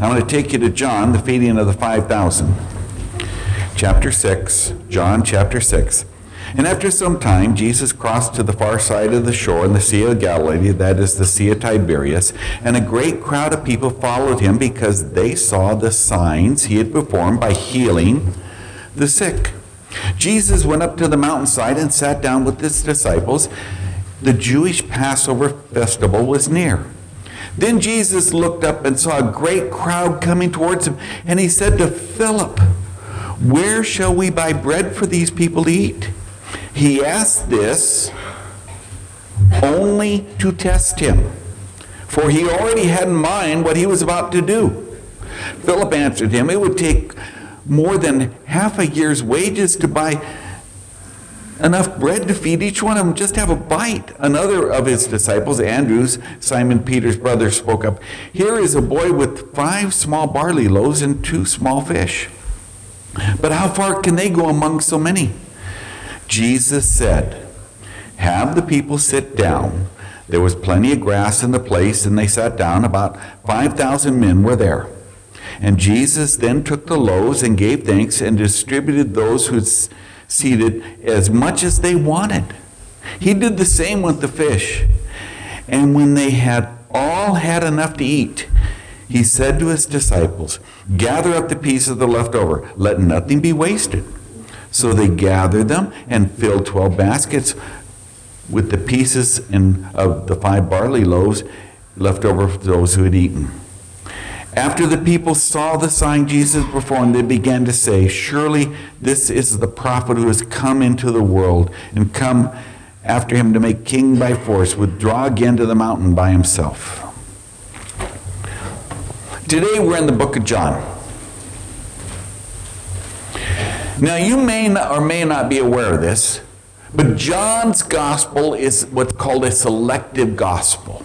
I'm going to take you to John, the feeding of the 5,000. Chapter 6, John chapter 6. And after some time, Jesus crossed to the far side of the shore in the Sea of Galilee, that is the Sea of Tiberias, and a great crowd of people followed him because they saw the signs he had performed by healing the sick. Jesus went up to the mountainside and sat down with his disciples. The Jewish Passover festival was near. Then Jesus looked up and saw a great crowd coming towards him, and he said to Philip, Where shall we buy bread for these people to eat? He asked this only to test him, for he already had in mind what he was about to do. Philip answered him, It would take more than half a year's wages to buy enough bread to feed each one of them, just have a bite. Another of his disciples, Andrews, Simon Peter's brother, spoke up Here is a boy with five small barley loaves and two small fish. But how far can they go among so many? Jesus said, Have the people sit down. There was plenty of grass in the place, and they sat down. About 5,000 men were there. And Jesus then took the loaves and gave thanks and distributed those who seated as much as they wanted. He did the same with the fish. And when they had all had enough to eat, he said to his disciples, Gather up the pieces that are left over, let nothing be wasted. So they gathered them and filled 12 baskets with the pieces in, of the five barley loaves left over for those who had eaten. After the people saw the sign Jesus performed, they began to say, Surely this is the prophet who has come into the world and come after him to make king by force, withdraw again to the mountain by himself. Today we're in the book of John. Now, you may not, or may not be aware of this, but John's gospel is what's called a selective gospel.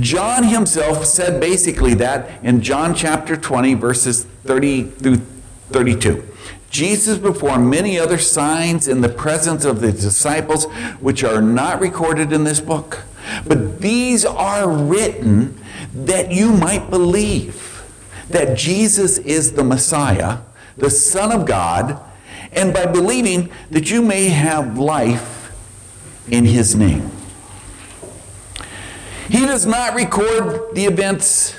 John himself said basically that in John chapter 20, verses 30 through 32. Jesus performed many other signs in the presence of the disciples, which are not recorded in this book. But these are written that you might believe that Jesus is the Messiah, the Son of God, and by believing that you may have life in His name. He does not record the events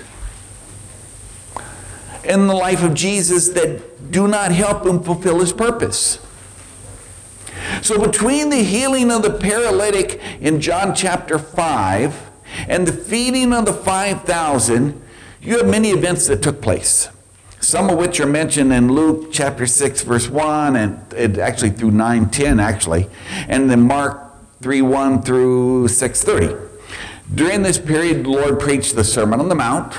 in the life of Jesus that do not help him fulfill his purpose. So, between the healing of the paralytic in John chapter 5 and the feeding of the 5,000, you have many events that took place. Some of which are mentioned in Luke chapter 6, verse 1, and actually through 9 10, actually, and then Mark 3 1 through 6 30. During this period, the Lord preached the Sermon on the Mount.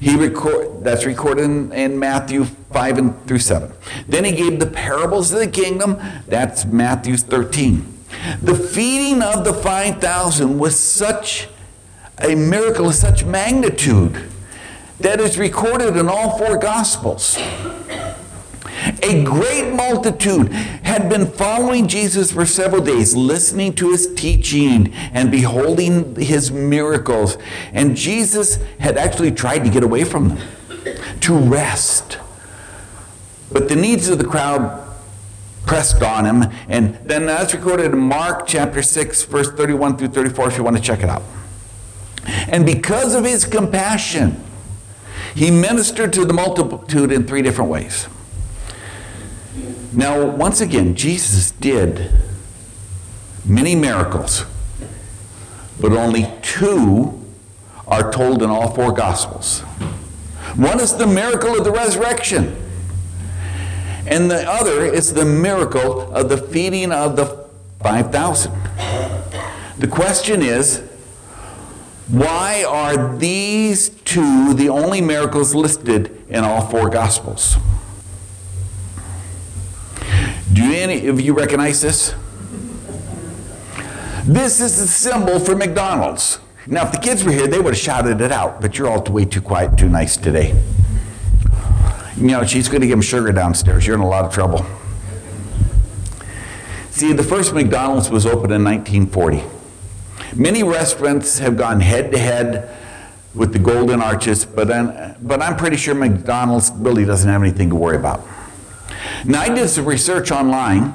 He record, that's recorded in, in Matthew 5 and through 7. Then he gave the parables of the kingdom. That's Matthew 13. The feeding of the 5,000 was such a miracle of such magnitude that is recorded in all four Gospels. A great multitude had been following Jesus for several days, listening to his teaching and beholding his miracles. And Jesus had actually tried to get away from them, to rest. But the needs of the crowd pressed on him. And then that's recorded in Mark chapter 6, verse 31 through 34, if you want to check it out. And because of his compassion, he ministered to the multitude in three different ways. Now, once again, Jesus did many miracles, but only two are told in all four Gospels. One is the miracle of the resurrection, and the other is the miracle of the feeding of the 5,000. The question is, why are these two the only miracles listed in all four Gospels? Do any of you recognize this? This is the symbol for McDonald's. Now, if the kids were here, they would have shouted it out, but you're all way too quiet, too nice today. You know, she's going to give them sugar downstairs. You're in a lot of trouble. See, the first McDonald's was opened in 1940. Many restaurants have gone head to head with the golden arches, but but I'm pretty sure McDonald's really doesn't have anything to worry about. Now, I did some research online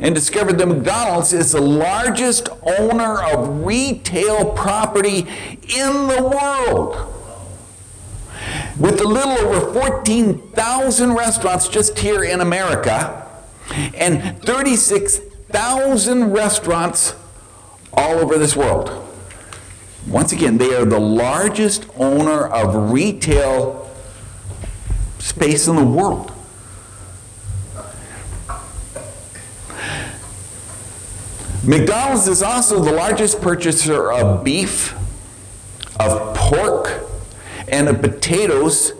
and discovered that McDonald's is the largest owner of retail property in the world. With a little over 14,000 restaurants just here in America and 36,000 restaurants all over this world. Once again, they are the largest owner of retail space in the world. McDonald's is also the largest purchaser of beef, of pork, and of potatoes,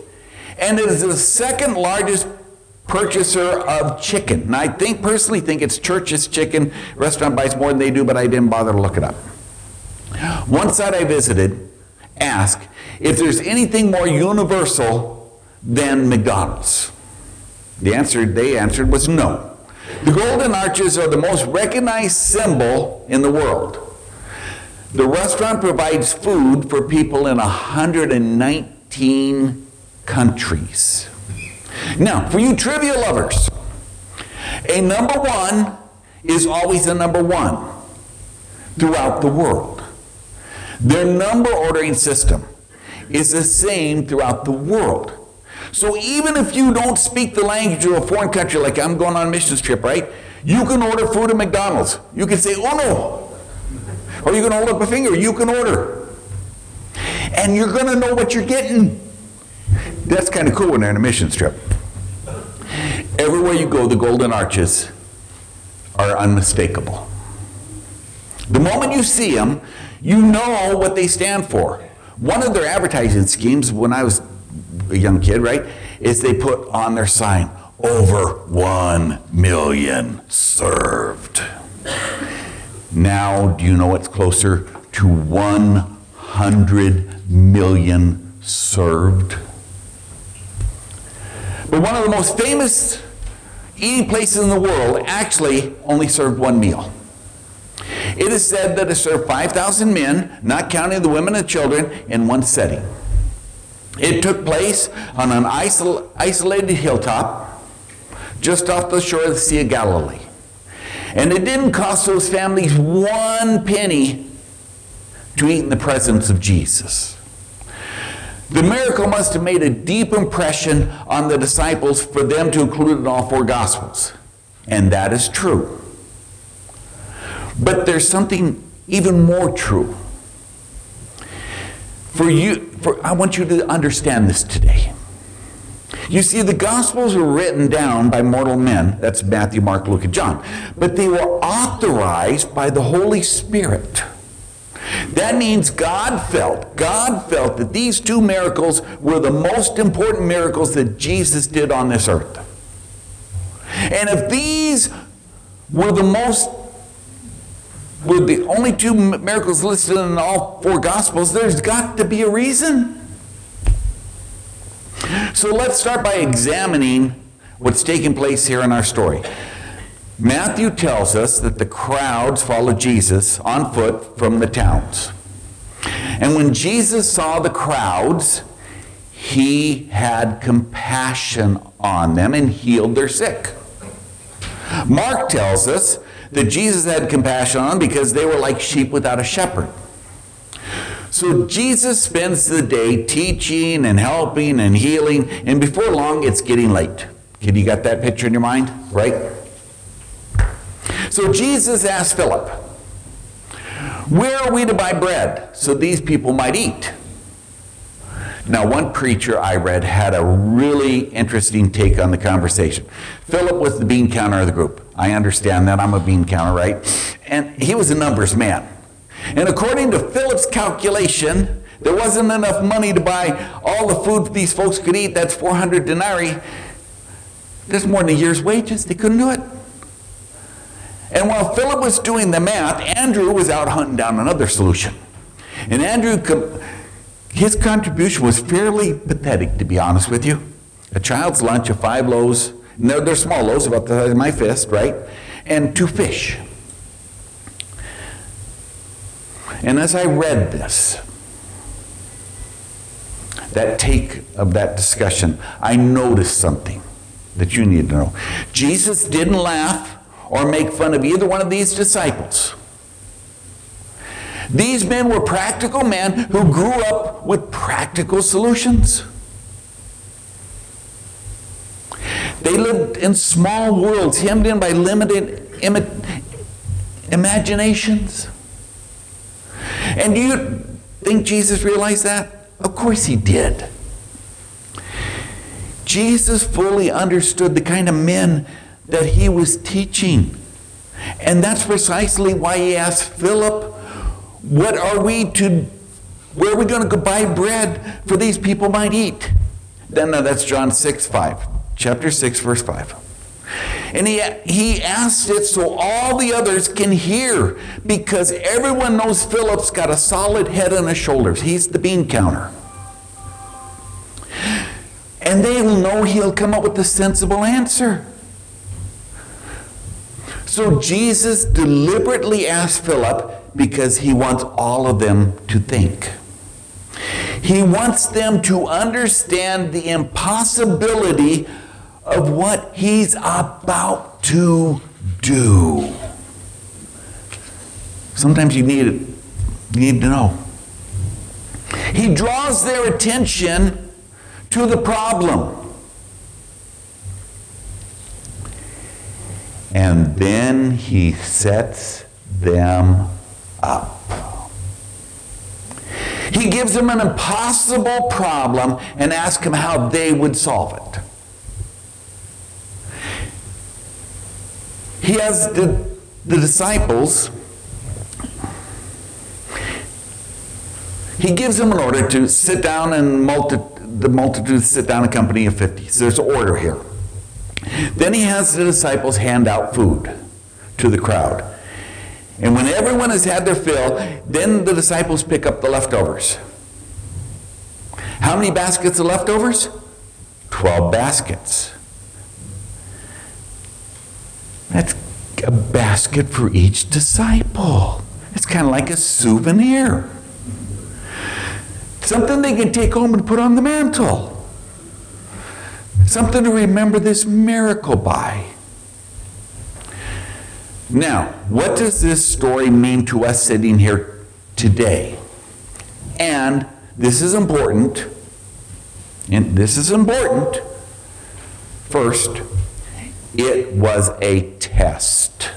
and it is the second largest purchaser of chicken. I think personally think it's Church's Chicken. Restaurant buys more than they do, but I didn't bother to look it up. One site I visited asked if there's anything more universal than McDonald's. The answer they answered was no. The Golden Arches are the most recognized symbol in the world. The restaurant provides food for people in 119 countries. Now, for you trivia lovers, a number one is always a number one throughout the world. Their number ordering system is the same throughout the world. So even if you don't speak the language of a foreign country, like I'm going on a missions trip, right? You can order food at McDonald's. You can say, oh no. Or you can hold up a finger, you can order. And you're going to know what you're getting. That's kind of cool when they're on a missions trip. Everywhere you go, the golden arches are unmistakable. The moment you see them, you know what they stand for. One of their advertising schemes when I was a young kid, right, is they put on their sign, over 1 million served. Now, do you know what's closer to 100 million served? But one of the most famous eating places in the world actually only served one meal. It is said that it served 5,000 men, not counting the women and children, in one setting. It took place on an isol- isolated hilltop just off the shore of the Sea of Galilee. And it didn't cost those families one penny to eat in the presence of Jesus. The miracle must have made a deep impression on the disciples for them to include it in all four Gospels. And that is true. But there's something even more true. For you, for, I want you to understand this today. You see, the Gospels were written down by mortal men. That's Matthew, Mark, Luke, and John. But they were authorized by the Holy Spirit. That means God felt, God felt that these two miracles were the most important miracles that Jesus did on this earth. And if these were the most were the only two miracles listed in all four gospels, there's got to be a reason. So let's start by examining what's taking place here in our story. Matthew tells us that the crowds followed Jesus on foot from the towns. And when Jesus saw the crowds, he had compassion on them and healed their sick. Mark tells us that Jesus had compassion on because they were like sheep without a shepherd. So Jesus spends the day teaching and helping and healing, and before long it's getting late. Can you got that picture in your mind? Right? So Jesus asked Philip, Where are we to buy bread so these people might eat? Now, one preacher I read had a really interesting take on the conversation. Philip was the bean counter of the group. I understand that. I'm a bean counter, right? And he was a numbers man. And according to Philip's calculation, there wasn't enough money to buy all the food these folks could eat. That's 400 denarii. That's more than a year's wages. They couldn't do it. And while Philip was doing the math, Andrew was out hunting down another solution. And Andrew, his contribution was fairly pathetic, to be honest with you. A child's lunch of five loaves, they're, they're small loaves, about the size of my fist, right? And two fish. And as I read this, that take of that discussion, I noticed something that you need to know. Jesus didn't laugh or make fun of either one of these disciples. These men were practical men who grew up with practical solutions. They lived in small worlds, hemmed in by limited Im- imaginations. And do you think Jesus realized that? Of course he did. Jesus fully understood the kind of men that he was teaching. And that's precisely why he asked Philip, What are we to, where are we going to go buy bread for these people might eat? Then no, that's John 6 5, chapter 6, verse 5. And he, he asked it so all the others can hear because everyone knows Philip's got a solid head on his shoulders. He's the bean counter. And they will know he'll come up with a sensible answer. So Jesus deliberately asked Philip because he wants all of them to think. He wants them to understand the impossibility of what he's about to do. Sometimes you need it, you need to know. He draws their attention to the problem. And then he sets them up. He gives them an impossible problem and asks them how they would solve it. He has the, the disciples, he gives them an order to sit down and multi, the multitude sit down in company of 50. So there's an order here. Then he has the disciples hand out food to the crowd. And when everyone has had their fill, then the disciples pick up the leftovers. How many baskets of leftovers? 12 baskets. That's a basket for each disciple. It's kind of like a souvenir. Something they can take home and put on the mantle. Something to remember this miracle by. Now, what does this story mean to us sitting here today? And this is important. And this is important. First, it was a test.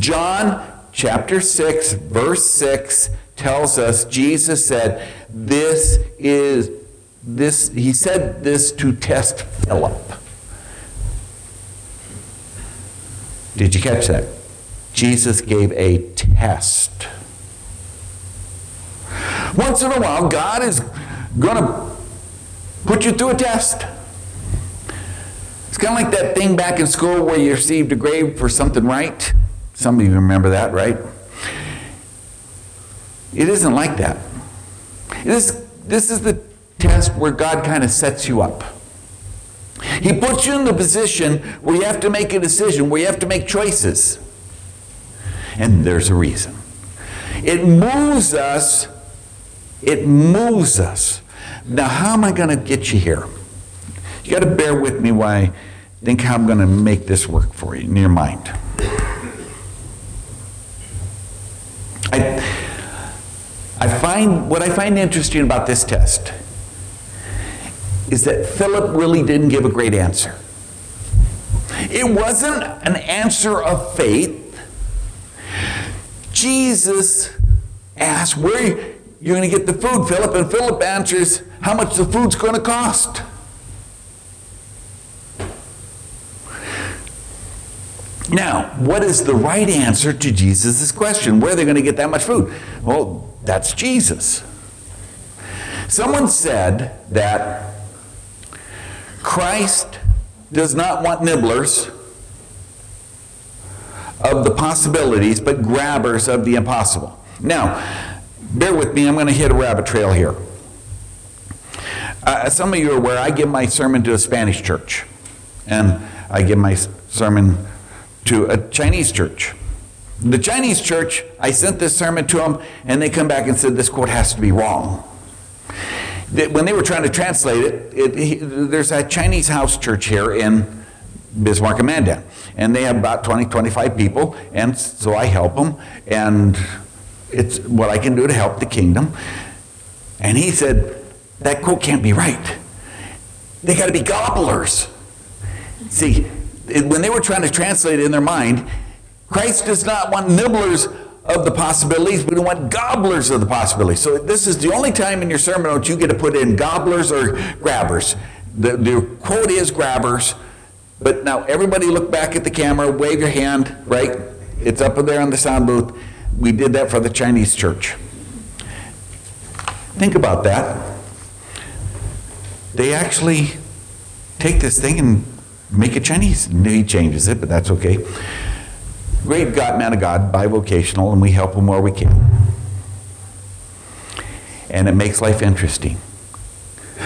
John chapter 6, verse 6 tells us Jesus said, This is this, he said this to test Philip. Did you catch that? Jesus gave a test. Once in a while, God is going to put you through a test. It's kind of like that thing back in school where you received a grade for something right. Some of you remember that, right? It isn't like that. This, this is the test where God kind of sets you up. He puts you in the position where you have to make a decision, where you have to make choices. And there's a reason. It moves us. It moves us. Now, how am I going to get you here? You got to bear with me I think how I'm going to make this work for you in your mind. I, I find what I find interesting about this test is that Philip really didn't give a great answer. It wasn't an answer of faith. Jesus asked, Where are you're going to get the food, Philip? And Philip answers, How much the food's going to cost? Now, what is the right answer to Jesus' question? Where are they going to get that much food? Well, that's Jesus. Someone said that Christ does not want nibblers of the possibilities, but grabbers of the impossible. Now, bear with me, I'm going to hit a rabbit trail here. Uh, some of you are aware I give my sermon to a Spanish church, and I give my sermon to a Chinese church. The Chinese church, I sent this sermon to them, and they come back and said this quote has to be wrong. when they were trying to translate it, it he, there's a Chinese house church here in Bismarck and Mandan. And they have about 20, 25 people, and so I help them, and it's what I can do to help the kingdom. And he said, that quote can't be right. They got to be gobblers. See, when they were trying to translate it in their mind, Christ does not want nibblers of the possibilities, but we want gobblers of the possibilities. So this is the only time in your sermon notes you get to put in gobblers or grabbers. The, the quote is grabbers, but now everybody look back at the camera, wave your hand, right? It's up there on the sound booth. We did that for the Chinese church. Think about that. They actually take this thing and make it Chinese. He changes it, but that's okay great God, man of God, bivocational, and we help him where we can. And it makes life interesting.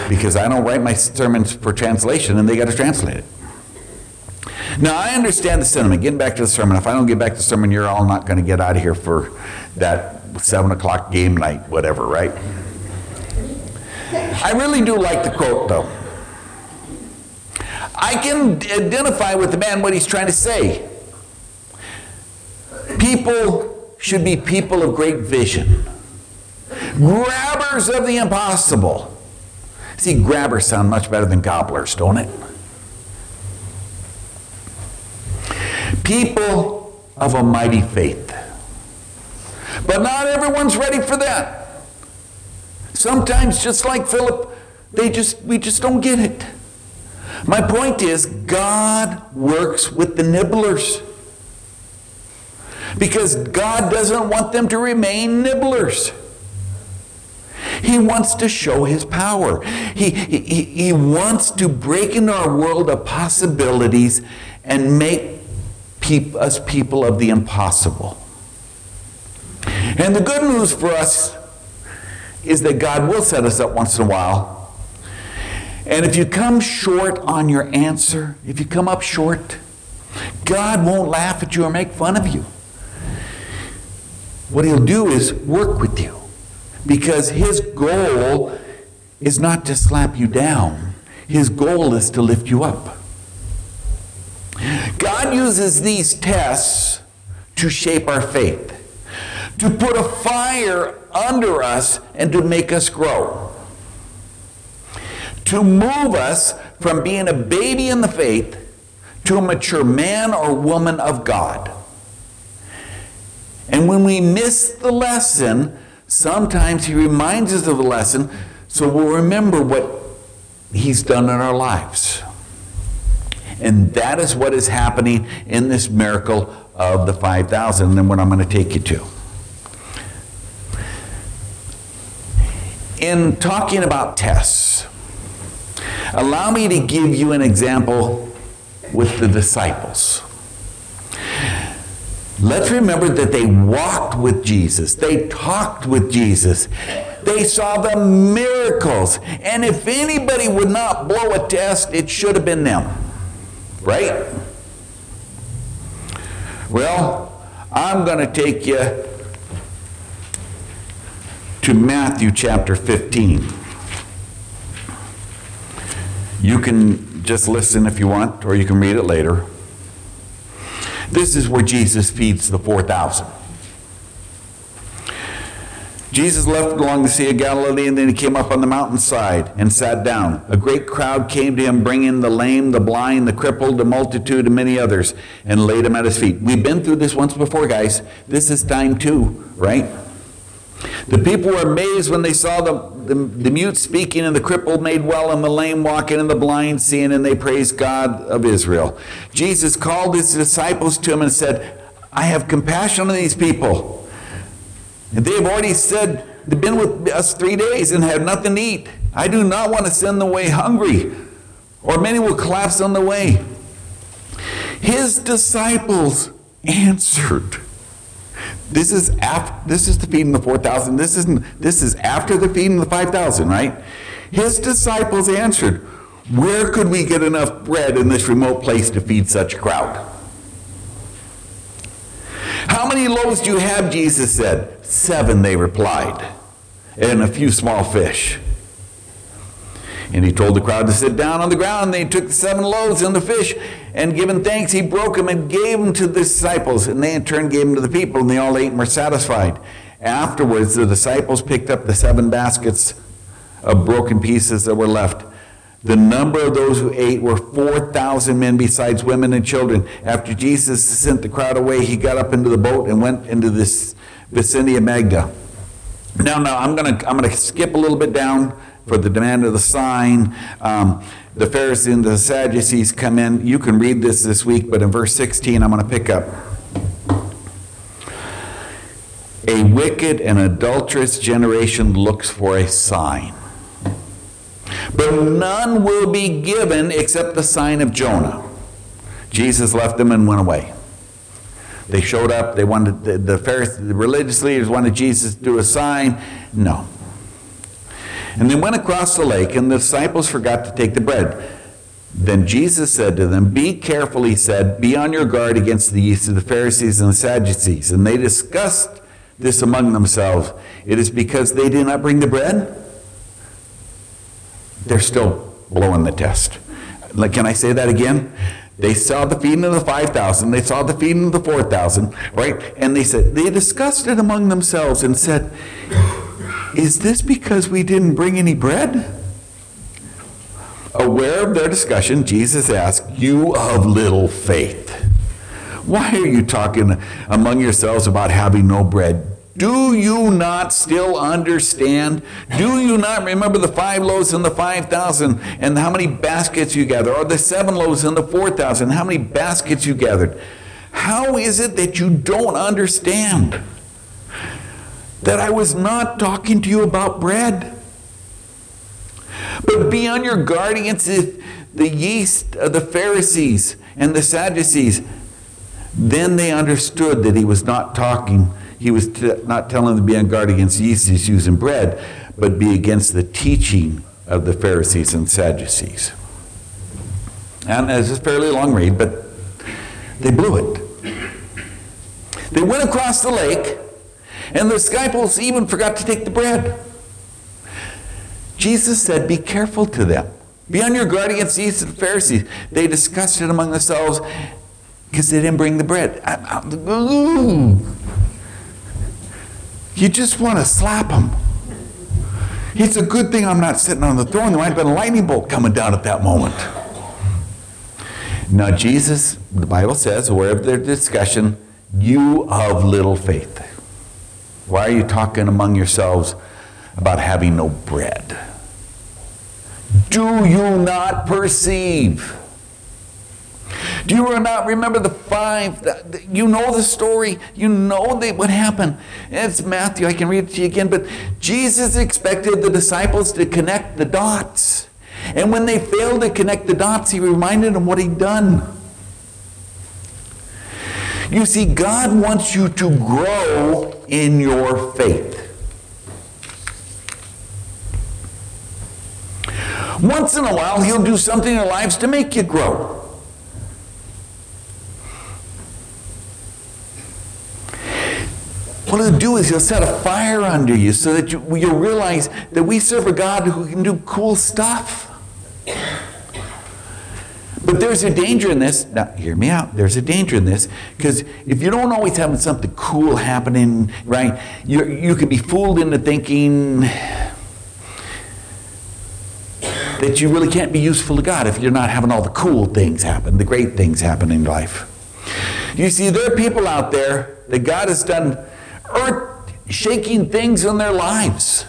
Because I don't write my sermons for translation and they got to translate it. Now, I understand the sentiment. Getting back to the sermon, if I don't get back to the sermon, you're all not going to get out of here for that 7 o'clock game night, whatever, right? I really do like the quote, though. I can identify with the man what he's trying to say. People should be people of great vision, grabbers of the impossible. See, grabbers sound much better than gobblers, don't it? People of a mighty faith. But not everyone's ready for that. Sometimes, just like Philip, they just we just don't get it. My point is, God works with the nibblers because God doesn't want them to remain nibblers. He wants to show his power. He, he, he wants to break into our world of possibilities and make peop, us people of the impossible. And the good news for us is that God will set us up once in a while. And if you come short on your answer, if you come up short, God won't laugh at you or make fun of you. What he'll do is work with you because his goal is not to slap you down, his goal is to lift you up. God uses these tests to shape our faith, to put a fire under us and to make us grow, to move us from being a baby in the faith to a mature man or woman of God. And when we miss the lesson, sometimes He reminds us of the lesson so we'll remember what He's done in our lives. And that is what is happening in this miracle of the 5,000, and what I'm going to take you to. In talking about tests, allow me to give you an example with the disciples. Let's remember that they walked with Jesus, they talked with Jesus, they saw the miracles. And if anybody would not blow a test, it should have been them. Right? Well, I'm going to take you to Matthew chapter 15. You can just listen if you want, or you can read it later. This is where Jesus feeds the 4,000. Jesus left along the Sea of Galilee, and then he came up on the mountainside and sat down. A great crowd came to him, bringing the lame, the blind, the crippled, the multitude, and many others, and laid them at his feet. We've been through this once before, guys. This is time two, right? The people were amazed when they saw the, the, the, mute speaking and the crippled made well and the lame walking and the blind seeing, and they praised God of Israel. Jesus called his disciples to him and said, I have compassion on these people. And they have already said, they've been with us three days and have nothing to eat. I do not want to send them away hungry, or many will collapse on the way. His disciples answered, this is after, this is the feeding the 4,000. This isn't this is after the feeding the 5,000, right? His disciples answered, "Where could we get enough bread in this remote place to feed such a crowd?" How many loaves do you have? Jesus said. Seven, they replied, and a few small fish. And he told the crowd to sit down on the ground. And they took the seven loaves and the fish, and giving thanks, he broke them and gave them to the disciples. And they in turn gave them to the people, and they all ate and were satisfied. Afterwards, the disciples picked up the seven baskets of broken pieces that were left. The number of those who ate were 4,000 men, besides women and children. After Jesus sent the crowd away, he got up into the boat and went into this vicinity of Magadan. Now, now I'm going to I'm going to skip a little bit down for the demand of the sign. Um, the Pharisees and the Sadducees come in. You can read this this week, but in verse 16, I'm going to pick up. A wicked and adulterous generation looks for a sign. But none will be given except the sign of Jonah. Jesus left them and went away. They showed up. They wanted the, the, Pharisees, the religious leaders wanted Jesus to do a sign. No. And they went across the lake, and the disciples forgot to take the bread. Then Jesus said to them, Be careful, he said, be on your guard against the yeast of the Pharisees and the Sadducees. And they discussed this among themselves. It is because they did not bring the bread? They're still blowing the test. Like, can I say that again? They saw the feeding of the 5,000, they saw the feeding of the 4,000, right? And they said, they discussed it among themselves and said, Is this because we didn't bring any bread? Aware of their discussion, Jesus asked, You of little faith. Why are you talking among yourselves about having no bread? Do you not still understand? Do you not remember the five loaves and the five thousand and how many baskets you gathered? Or the seven loaves and the four thousand, how many baskets you gathered? How is it that you don't understand that I was not talking to you about bread? But be on your guard against the yeast of the Pharisees and the Sadducees. Then they understood that he was not talking he was t- not telling them to be on guard against yeast issues and bread, but be against the teaching of the Pharisees and Sadducees. And it's a fairly long read, but they blew it. They went across the lake, and the disciples even forgot to take the bread. Jesus said, Be careful to them. Be on your guard against the yeast the Pharisees. They discussed it among themselves because they didn't bring the bread. You just want to slap them. It's a good thing I'm not sitting on the throne. There might have been a lightning bolt coming down at that moment. Now, Jesus, the Bible says, of their discussion, you of little faith. Why are you talking among yourselves about having no bread? Do you not perceive? Do you not remember the five? You know the story. You know what happened. It's Matthew. I can read it to you again. But Jesus expected the disciples to connect the dots. And when they failed to connect the dots, he reminded them what he'd done. You see, God wants you to grow in your faith. Once in a while, he'll do something in your lives to make you grow. What he'll do is he'll set a fire under you so that you, you'll realize that we serve a God who can do cool stuff. But there's a danger in this. Now, hear me out. There's a danger in this because if you don't always have something cool happening, right, you you can be fooled into thinking that you really can't be useful to God if you're not having all the cool things happen, the great things happen in life. You see, there are people out there that God has done earth shaking things in their lives.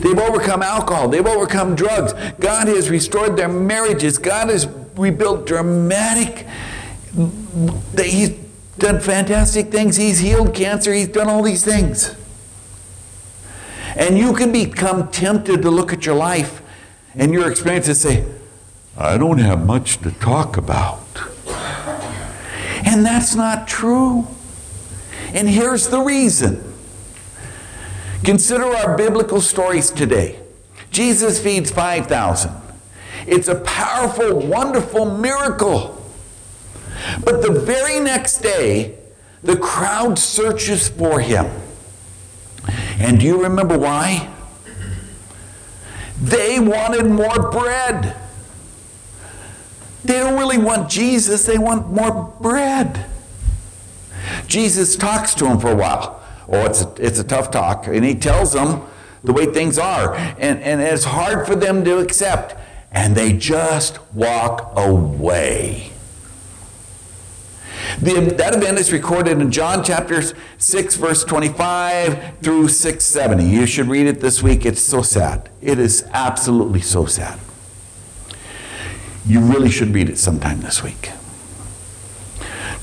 They've overcome alcohol. They've overcome drugs. God has restored their marriages. God has rebuilt dramatic. He's done fantastic things. He's healed cancer. He's done all these things. And you can become tempted to look at your life and your experience and say, I don't have much to talk about. And that's not true. And here's the reason. Consider our biblical stories today. Jesus feeds 5,000. It's a powerful, wonderful miracle. But the very next day, the crowd searches for him. And do you remember why? They wanted more bread. They don't really want Jesus, they want more bread. Jesus talks to them for a while. Oh, it's a, it's a tough talk. And he tells them the way things are. And, and it's hard for them to accept. And they just walk away. The, that event is recorded in John chapters 6, verse 25 through 670. You should read it this week. It's so sad. It is absolutely so sad. You really should read it sometime this week.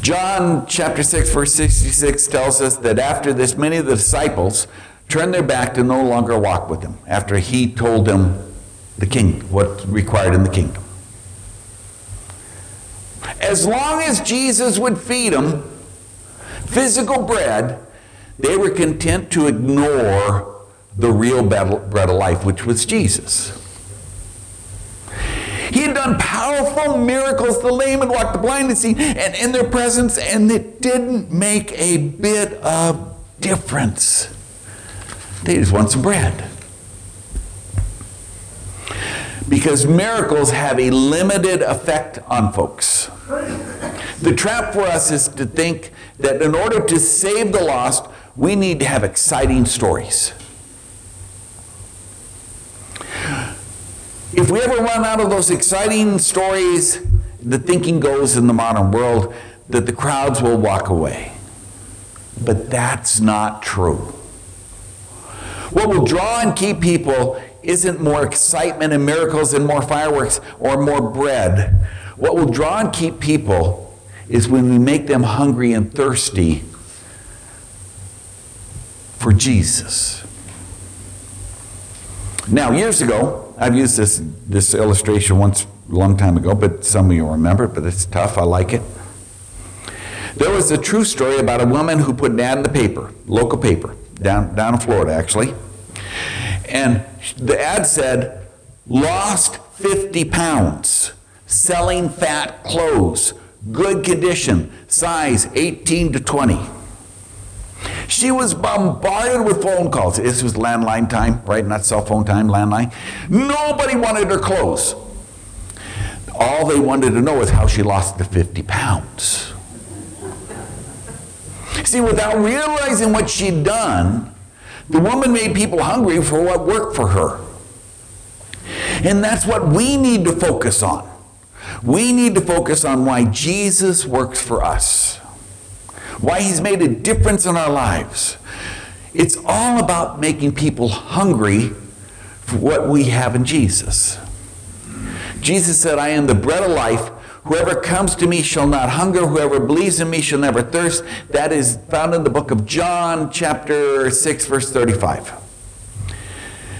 John chapter 6, verse 66 tells us that after this, many of the disciples turned their back to no longer walk with him after he told them the king, what's required in the kingdom. As long as Jesus would feed them physical bread, they were content to ignore the real bread of life, which was Jesus. He had done powerful miracles. The lame had walked, the blind had seen, and in their presence, and it didn't make a bit of difference. They just want some bread. Because miracles have a limited effect on folks. The trap for us is to think that in order to save the lost, we need to have exciting stories. If we ever run out of those exciting stories, the thinking goes in the modern world that the crowds will walk away. But that's not true. What will draw and keep people isn't more excitement and miracles and more fireworks or more bread. What will draw and keep people is when we make them hungry and thirsty for Jesus. Now, years ago, I've used this, this illustration once a long time ago, but some of you remember it, but it's tough. I like it. There was a true story about a woman who put an ad in the paper, local paper, down, down in Florida, actually. And the ad said, lost 50 pounds, selling fat clothes, good condition, size 18 to 20. She was bombarded with phone calls. This was landline time, right? Not cell phone time, landline. Nobody wanted her clothes. All they wanted to know was how she lost the 50 pounds. See, without realizing what she'd done, the woman made people hungry for what worked for her. And that's what we need to focus on. We need to focus on why Jesus works for us, why he's made a difference in our lives. It's all about making people hungry for what we have in Jesus. Jesus said, I am the bread of life. Whoever comes to me shall not hunger. Whoever believes in me shall never thirst. That is found in the book of John, chapter 6, verse 35.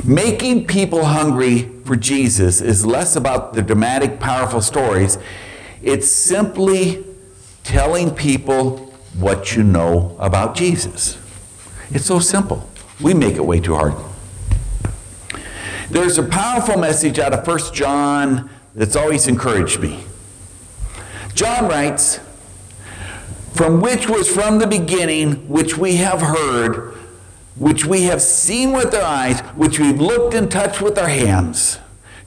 Making people hungry for Jesus is less about the dramatic, powerful stories. It's simply telling people what you know about Jesus. It's so simple. We make it way too hard. There's a powerful message out of 1 John that's always encouraged me. John writes, From which was from the beginning, which we have heard, which we have seen with our eyes, which we've looked and touched with our hands,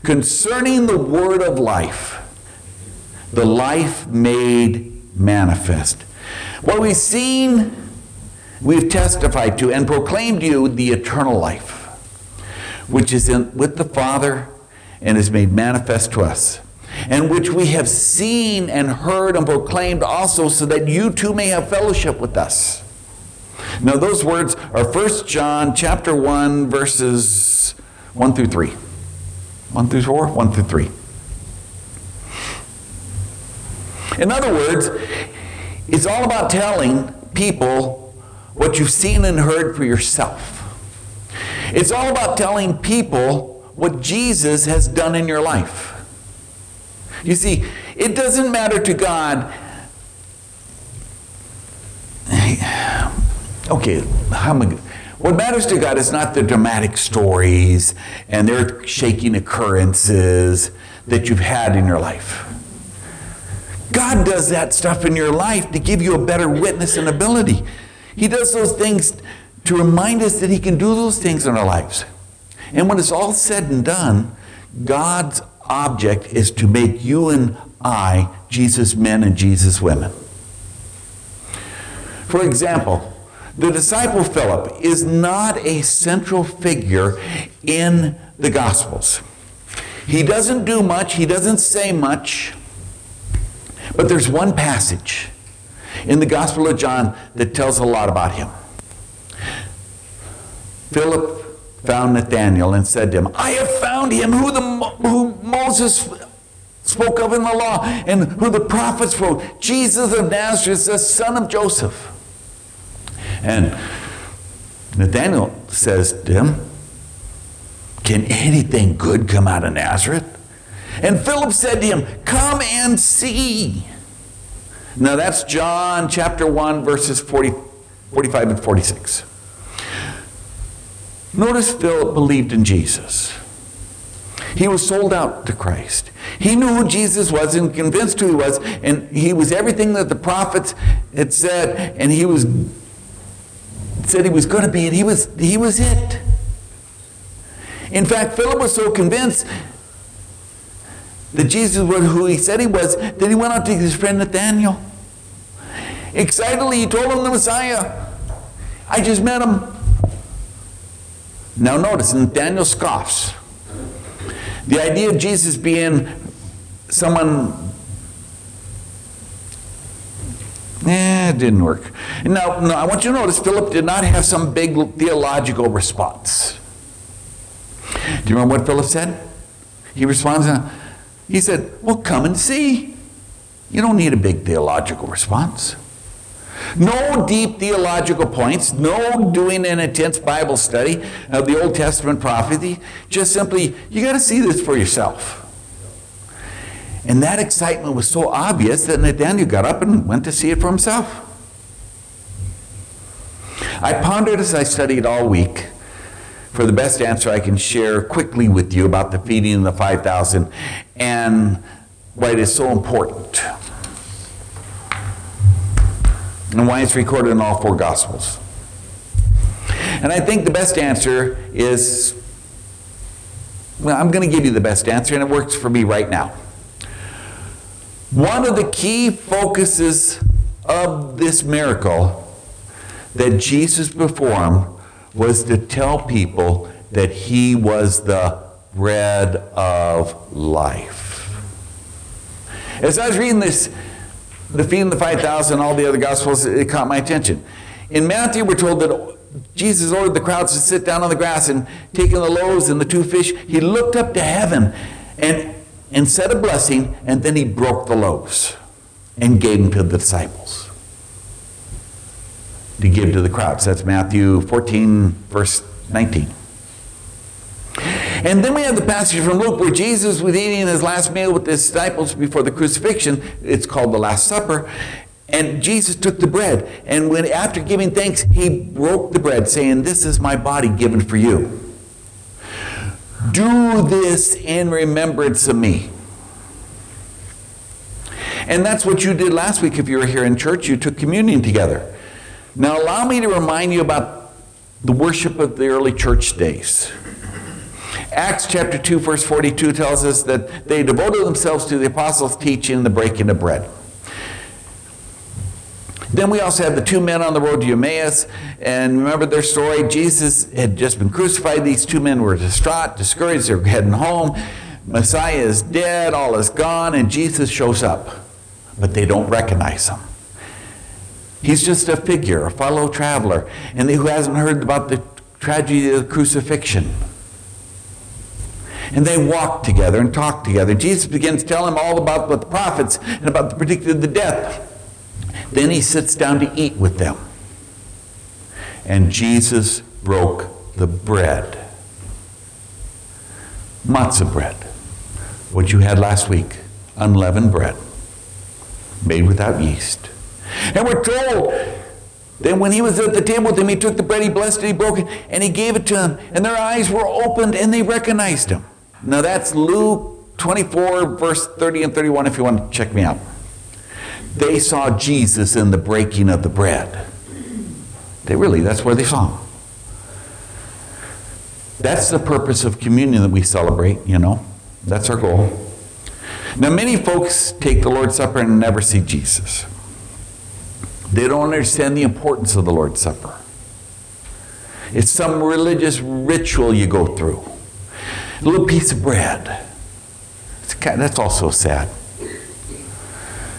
concerning the word of life, the life made manifest. What we've seen, we've testified to and proclaimed to you the eternal life, which is in, with the Father and is made manifest to us and which we have seen and heard and proclaimed also, so that you too may have fellowship with us. Now, those words are 1 John chapter 1, verses 1 through 3. 1 through 4? 1 through 3. In other words, it's all about telling people what you've seen and heard for yourself. It's all about telling people what Jesus has done in your life. You see, it doesn't matter to God. Okay, what matters to God is not the dramatic stories and earth shaking occurrences that you've had in your life. God does that stuff in your life to give you a better witness and ability. He does those things to remind us that He can do those things in our lives. And when it's all said and done, God's object is to make you and I Jesus men and Jesus women. For example, the disciple Philip is not a central figure in the Gospels. He doesn't do much, he doesn't say much, but there's one passage in the Gospel of John that tells a lot about him. Philip found Nathanael and said to him, I have found him who, the, who Moses spoke of in the law and who the prophets wrote, Jesus of Nazareth, the son of Joseph. And Nathanael says to him, Can anything good come out of Nazareth? And Philip said to him, Come and see. Now that's John chapter 1, verses 40, 45 and 46. Notice Philip believed in Jesus. He was sold out to Christ. He knew who Jesus was and convinced who he was, and he was everything that the prophets had said, and he was said he was going to be, and he was he was it. In fact, Philip was so convinced that Jesus was who he said he was that he went out to his friend Nathanael. Excitedly, he told him the Messiah. I just met him. Now notice, Nathanael scoffs. The idea of Jesus being someone, eh, it didn't work. Now, now, I want you to notice Philip did not have some big theological response. Do you remember what Philip said? He responds, uh, he said, Well, come and see. You don't need a big theological response. No deep theological points, no doing an intense Bible study of the Old Testament prophecy. Just simply, you got to see this for yourself. And that excitement was so obvious that Nathanael got up and went to see it for himself. I pondered as I studied all week for the best answer I can share quickly with you about the feeding of the 5,000 and why it is so important and why it's recorded in all four Gospels. And I think the best answer is well, I'm going to give you the best answer, and it works for me right now. One of the key focuses of this miracle that Jesus performed was to tell people that he was the bread of life. As I was reading this, the feeding of the 5,000, all the other gospels, it caught my attention. In Matthew, we're told that Jesus ordered the crowds to sit down on the grass and taking the loaves and the two fish, he looked up to heaven and, and said a blessing, and then he broke the loaves and gave them to the disciples to give to the crowds. That's Matthew 14, verse 19. And then we have the passage from Luke where Jesus was eating his last meal with his disciples before the crucifixion. It's called the Last Supper. And Jesus took the bread, and when after giving thanks, he broke the bread, saying, This is my body given for you. Do this in remembrance of me. And that's what you did last week if you were here in church. You took communion together. Now, allow me to remind you about the worship of the early church days. Acts chapter 2, verse 42 tells us that they devoted themselves to the apostles' teaching and the breaking of bread. Then we also have the two men on the road to Emmaus, and remember their story. Jesus had just been crucified. These two men were distraught, discouraged. They're heading home. Messiah is dead, all is gone, and Jesus shows up, but they don't recognize him. He's just a figure, a fellow traveler, and who hasn't heard about the tragedy of the crucifixion. And they walk together and talk together. Jesus begins to tell them all about the prophets and about the predicted the death. Then he sits down to eat with them. And Jesus broke the bread. Matzah bread. What you had last week. Unleavened bread. Made without yeast. And we're told then when he was at the table with them, he took the bread, he blessed it, he broke it, and he gave it to them. And their eyes were opened and they recognized him. Now that's Luke 24, verse 30 and 31, if you want to check me out. They saw Jesus in the breaking of the bread. They really, that's where they saw him. That's the purpose of communion that we celebrate, you know. That's our goal. Now, many folks take the Lord's Supper and never see Jesus. They don't understand the importance of the Lord's Supper. It's some religious ritual you go through. A little piece of bread. Kind of, that's also sad.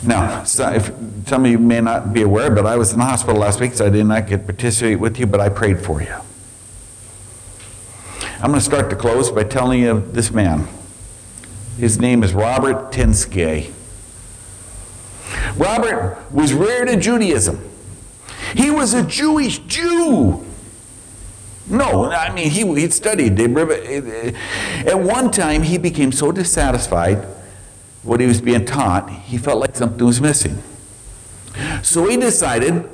Now, so if, some of you may not be aware, but I was in the hospital last week, so I did not get to participate with you, but I prayed for you. I'm going to start to close by telling you this man. His name is Robert Tenskey. Robert was reared in Judaism. He was a Jewish Jew. No, I mean, he, he studied. Uh, at one time, he became so dissatisfied what he was being taught, he felt like something was missing. So he decided,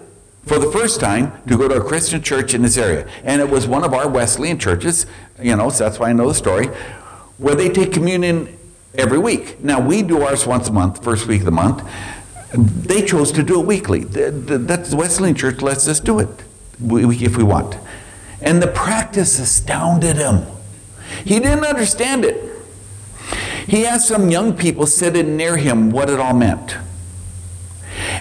for the first time, to go to a Christian church in this area. And it was one of our Wesleyan churches, you know, so that's why I know the story, where they take communion every week. Now, we do ours once a month, first week of the month. They chose to do it weekly. That's the Wesleyan church lets us do it if we want. And the practice astounded him. He didn't understand it. He asked some young people sitting near him what it all meant.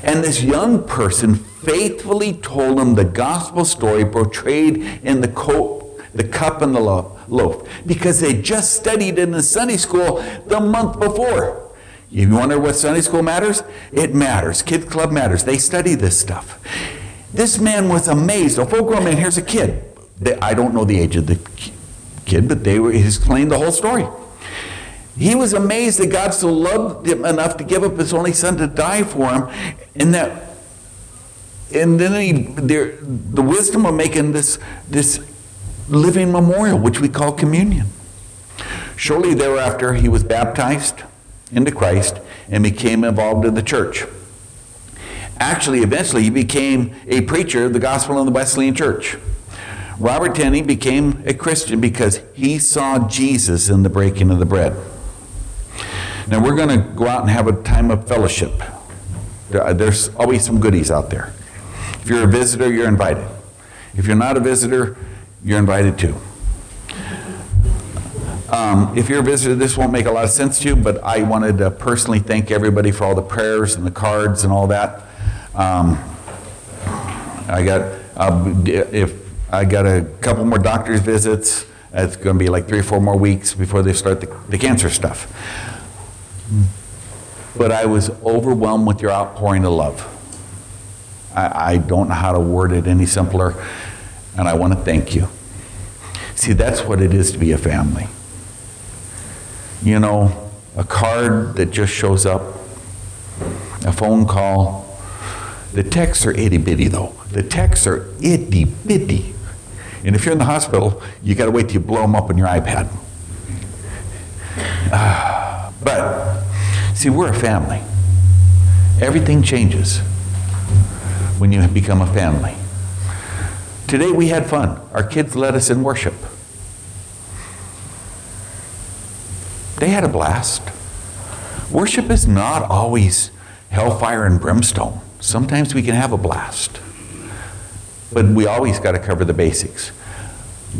And this young person faithfully told him the gospel story portrayed in the, co- the cup and the loaf because they just studied in the Sunday school the month before. You wonder what Sunday school matters? It matters. Kids Club matters. They study this stuff. This man was amazed. A full grown man, here's a kid. I don't know the age of the kid, but they were, he's explained the whole story. He was amazed that God so loved him enough to give up his only son to die for him, and that and then he, there, the wisdom of making this, this living memorial, which we call communion. Shortly thereafter, he was baptized into Christ and became involved in the church. Actually, eventually, he became a preacher of the gospel in the Wesleyan church. Robert Tenney became a Christian because he saw Jesus in the breaking of the bread. Now, we're going to go out and have a time of fellowship. There's always some goodies out there. If you're a visitor, you're invited. If you're not a visitor, you're invited too. Um, if you're a visitor, this won't make a lot of sense to you, but I wanted to personally thank everybody for all the prayers and the cards and all that. Um, I got, uh, if I got a couple more doctor's visits. It's going to be like three or four more weeks before they start the, the cancer stuff. But I was overwhelmed with your outpouring of love. I, I don't know how to word it any simpler, and I want to thank you. See, that's what it is to be a family. You know, a card that just shows up, a phone call. The texts are itty bitty, though. The texts are itty bitty. And if you're in the hospital, you got to wait till you blow them up on your iPad. Uh, but, see, we're a family. Everything changes when you become a family. Today we had fun. Our kids led us in worship. They had a blast. Worship is not always hellfire and brimstone. Sometimes we can have a blast. But we always got to cover the basics.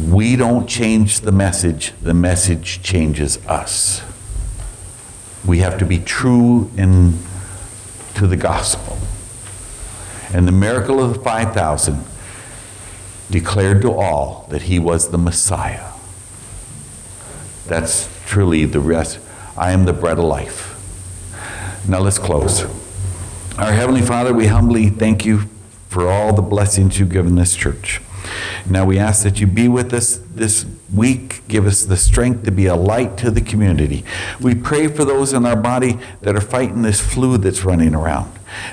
We don't change the message, the message changes us. We have to be true in, to the gospel. And the miracle of the 5,000 declared to all that he was the Messiah. That's truly the rest. I am the bread of life. Now let's close. Our Heavenly Father, we humbly thank you for all the blessings you've given this church. Now we ask that you be with us this week. Give us the strength to be a light to the community. We pray for those in our body that are fighting this flu that's running around,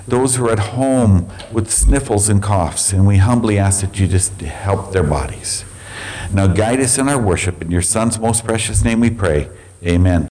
those who are at home with sniffles and coughs, and we humbly ask that you just help their bodies. Now guide us in our worship. In your Son's most precious name we pray. Amen.